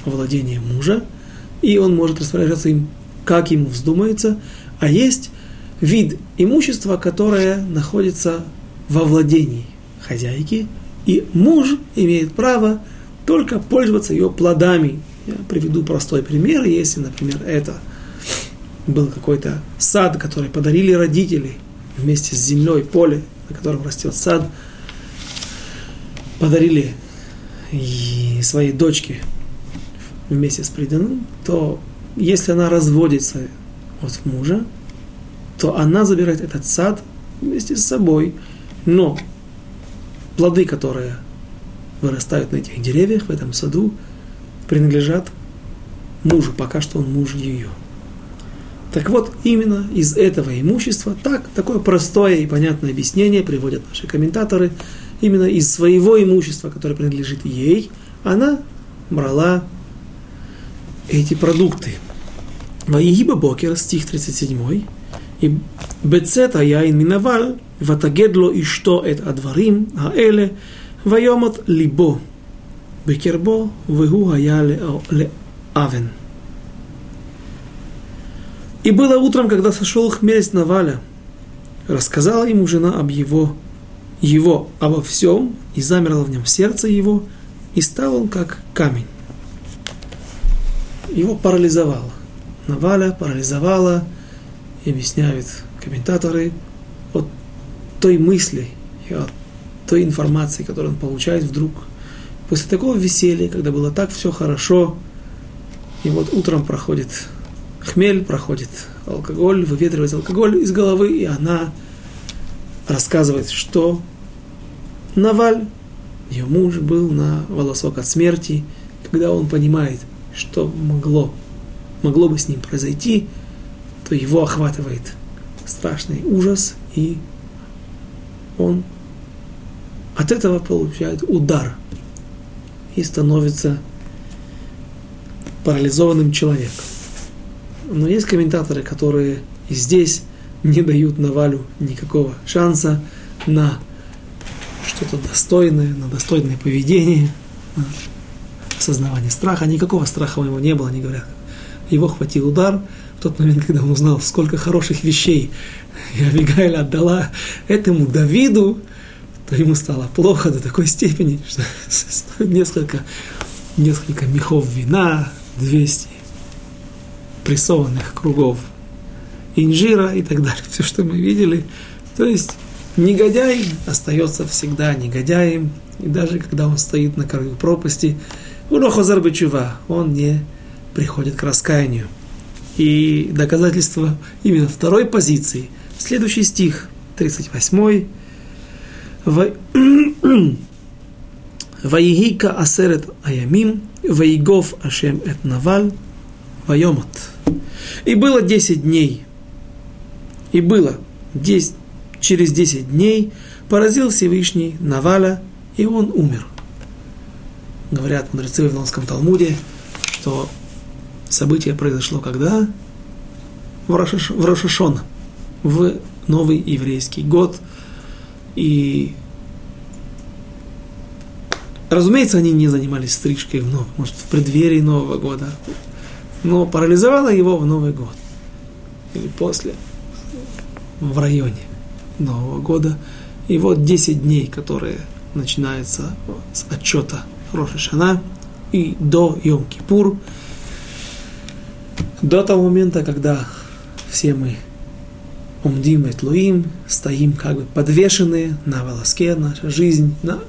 владение мужа, и он может распоряжаться им, как ему вздумается, а есть вид имущества, которое находится во владении хозяйки, и муж имеет право только пользоваться ее плодами. Я приведу простой пример. Если, например, это был какой-то сад, который подарили родители вместе с землей, поле, на котором растет сад, подарили и своей дочке вместе с приданным, то если она разводится от мужа, то она забирает этот сад вместе с собой. Но плоды, которые вырастают на этих деревьях, в этом саду, принадлежат мужу, пока что он муж ее. Так вот, именно из этого имущества, так, такое простое и понятное объяснение приводят наши комментаторы, именно из своего имущества, которое принадлежит ей, она брала эти продукты. Ваигиба Бокер, стих 37, и бецета Аяин Минаваль, Ватагедло и что это Адварим, Аэле, Вайомат Либо, бекербо вегу ле авен. И было утром, когда сошел хмель с Наваля, рассказала ему жена об его, его, обо всем, и замерло в нем сердце его, и стал он как камень. Его парализовало. Наваля парализовала, и объясняют комментаторы, от той мысли и от той информации, которую он получает, вдруг После такого веселья, когда было так все хорошо, и вот утром проходит хмель, проходит алкоголь, выветривается алкоголь из головы, и она рассказывает, что Наваль, ее муж, был на волосок от смерти, когда он понимает, что могло, могло бы с ним произойти, то его охватывает страшный ужас, и он от этого получает удар и становится парализованным человеком. Но есть комментаторы, которые и здесь не дают Навалю никакого шанса на что-то достойное, на достойное поведение, на осознавание страха. Никакого страха у него не было, они говорят. Его хватил удар, в тот момент, когда он узнал, сколько хороших вещей и Авигайль отдала этому Давиду, то ему стало плохо до такой степени, что <laughs> несколько, несколько мехов вина, 200 прессованных кругов инжира и так далее. <laughs> Все, что мы видели. То есть негодяй остается всегда негодяем. И даже когда он стоит на краю пропасти, Урохозар Бачува, он не приходит к раскаянию. И доказательство именно второй позиции. Следующий стих, 38. Ваигика <clears throat> асерет аямим, ваигов ашем эт наваль, вайомат. И было 10 дней. И было 10, через 10 дней поразил Всевышний Наваля, и он умер. Говорят мудрецы в Вавилонском Талмуде, что Событие произошло когда? В, Рошаш, в Рошашон, в новый еврейский год. И, разумеется, они не занимались стрижкой в новый, может, в преддверии Нового года, но парализовало его в Новый год. Или после, в районе Нового года. И вот 10 дней, которые начинаются с отчета Рошашана и до Йом-Кипур – до того момента, когда все мы умдим и тлуим, стоим как бы подвешенные на волоске, наша жизнь на,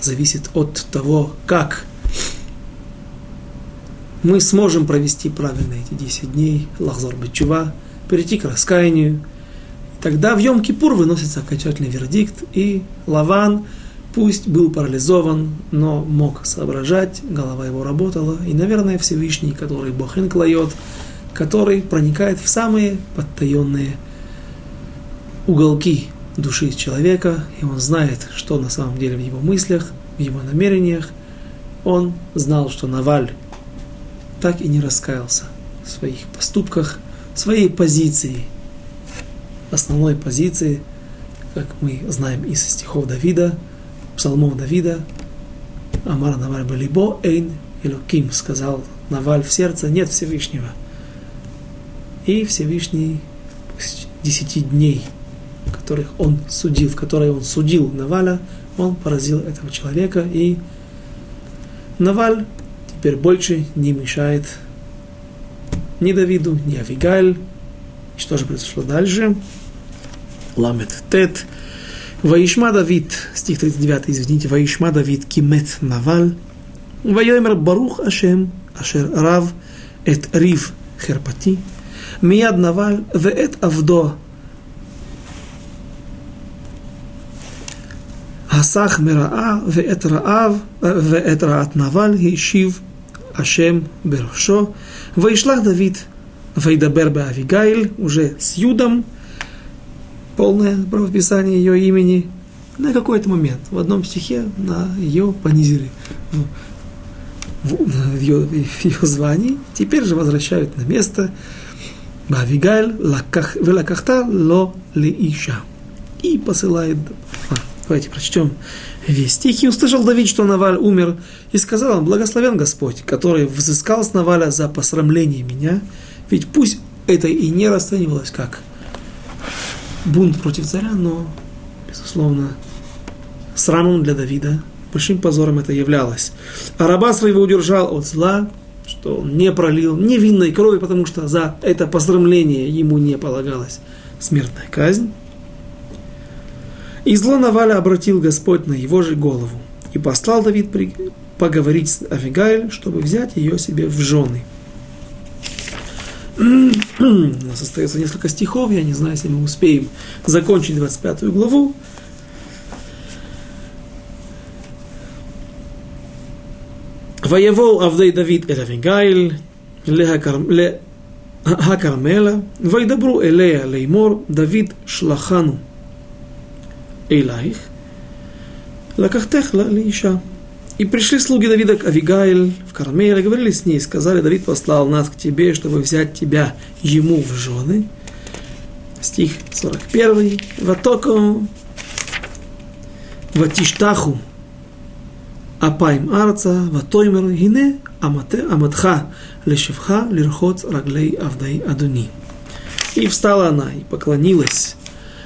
зависит от того, как мы сможем провести правильно эти 10 дней, лахзор бечува, перейти к раскаянию. Тогда в Йом-Кипур выносится окончательный вердикт, и Лаван, пусть был парализован, но мог соображать, голова его работала, и, наверное, Всевышний, который Бог клает, который проникает в самые подтаенные уголки души человека, и он знает, что на самом деле в его мыслях, в его намерениях. Он знал, что Наваль так и не раскаялся в своих поступках, своей позиции, основной позиции, как мы знаем из стихов Давида, псалмов Давида, Амар Наваль Балибо Эйн Элоким, сказал Наваль в сердце, нет Всевышнего. И Всевышний десяти дней, которых он судил, в которые он судил Наваля, он поразил этого человека, и Наваль теперь больше не мешает ни Давиду, ни Авигаль. И что же произошло дальше? Ламет Тет. Ваишма Давид, стих 39, извините, Ваишма Давид кимет Наваль. Вайомер Барух Ашем, Ашер Рав, Эт Рив Херпати. Мияд Наваль, Веэт Авдо Асах Мераа Веэтраав Веэтраат Наваль Ишив Ашем Бершо. Вайшлах Давид Вайдабер Авигаиль уже с Юдом, полное правописание ее имени, на какой-то момент в одном стихе на ее понизили. Ну, в, в, ее, в ее звании, теперь же возвращают на место. Бавигаль Велакахта Ло Леиша и посылает Давайте прочтем весь стих. «И услышал Давид, что Наваль умер, и сказал он, благословен Господь, который взыскал с Наваля за посрамление меня, ведь пусть это и не расценивалось как бунт против царя, но, безусловно, срамом для Давида, большим позором это являлось. А раба своего удержал от зла, что он не пролил невинной крови, потому что за это посрамление ему не полагалась смертная казнь. И зло Наваля обратил Господь на его же голову. И послал Давид поговорить с Авигайль, чтобы взять ее себе в жены. <clears throat> У нас остается несколько стихов, я не знаю, если мы успеем закончить 25 главу. Воевол Авдей Давид Эль Авигайль, Ле Акармела, Вайдабру Элея Леймор, Давид Шлахану, Эйлайх, лакахтех лиша. И пришли слуги Давида к Авигаиль в Кармеле, говорили с ней, сказали, Давид послал нас к тебе, чтобы взять тебя ему в жены. Стих 41. Ватоку ватиштаху апайм арца ватоймер гине аматха лешевха лирхоц раглей авдай адуни. И встала она и поклонилась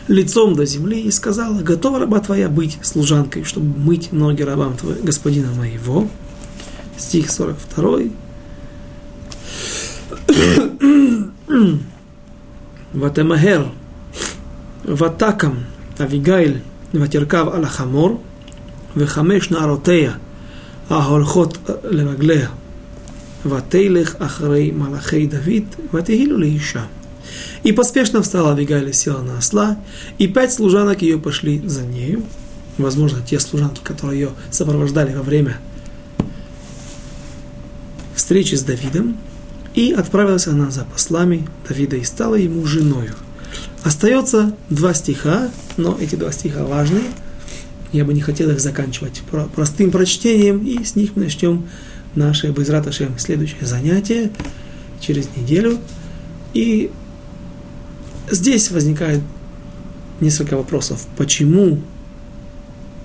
лицом до земли и сказала, готова раба твоя быть служанкой, чтобы мыть ноги рабам твоего, господина моего. Стих 42. <clears throat> Ватемахер, Ватакам, Авигайль, Ватеркав Алахамор, Вехамеш Наротея, Ахолхот Лераглея, Ватейлех Ахрей Малахей Давид, Ватехилу Леиша. И поспешно встала Авигаля, села на осла, и пять служанок ее пошли за нею. Возможно, те служанки, которые ее сопровождали во время встречи с Давидом. И отправилась она за послами Давида и стала ему женою. Остается два стиха, но эти два стиха важны. Я бы не хотел их заканчивать простым прочтением, и с них мы начнем наше Безраташем следующее занятие через неделю. И Здесь возникает несколько вопросов. Почему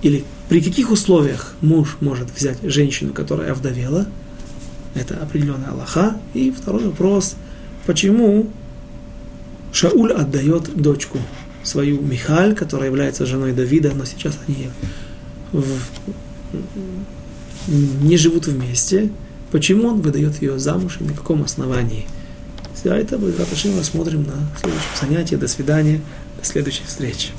или при каких условиях муж может взять женщину, которая овдовела? Это определенная Аллаха. И второй вопрос. Почему Шауль отдает дочку свою Михаль, которая является женой Давида, но сейчас они в... не живут вместе. Почему он выдает ее замуж и на каком основании? Все это, мы рассмотрим на следующем занятии. До свидания, до следующей встречи.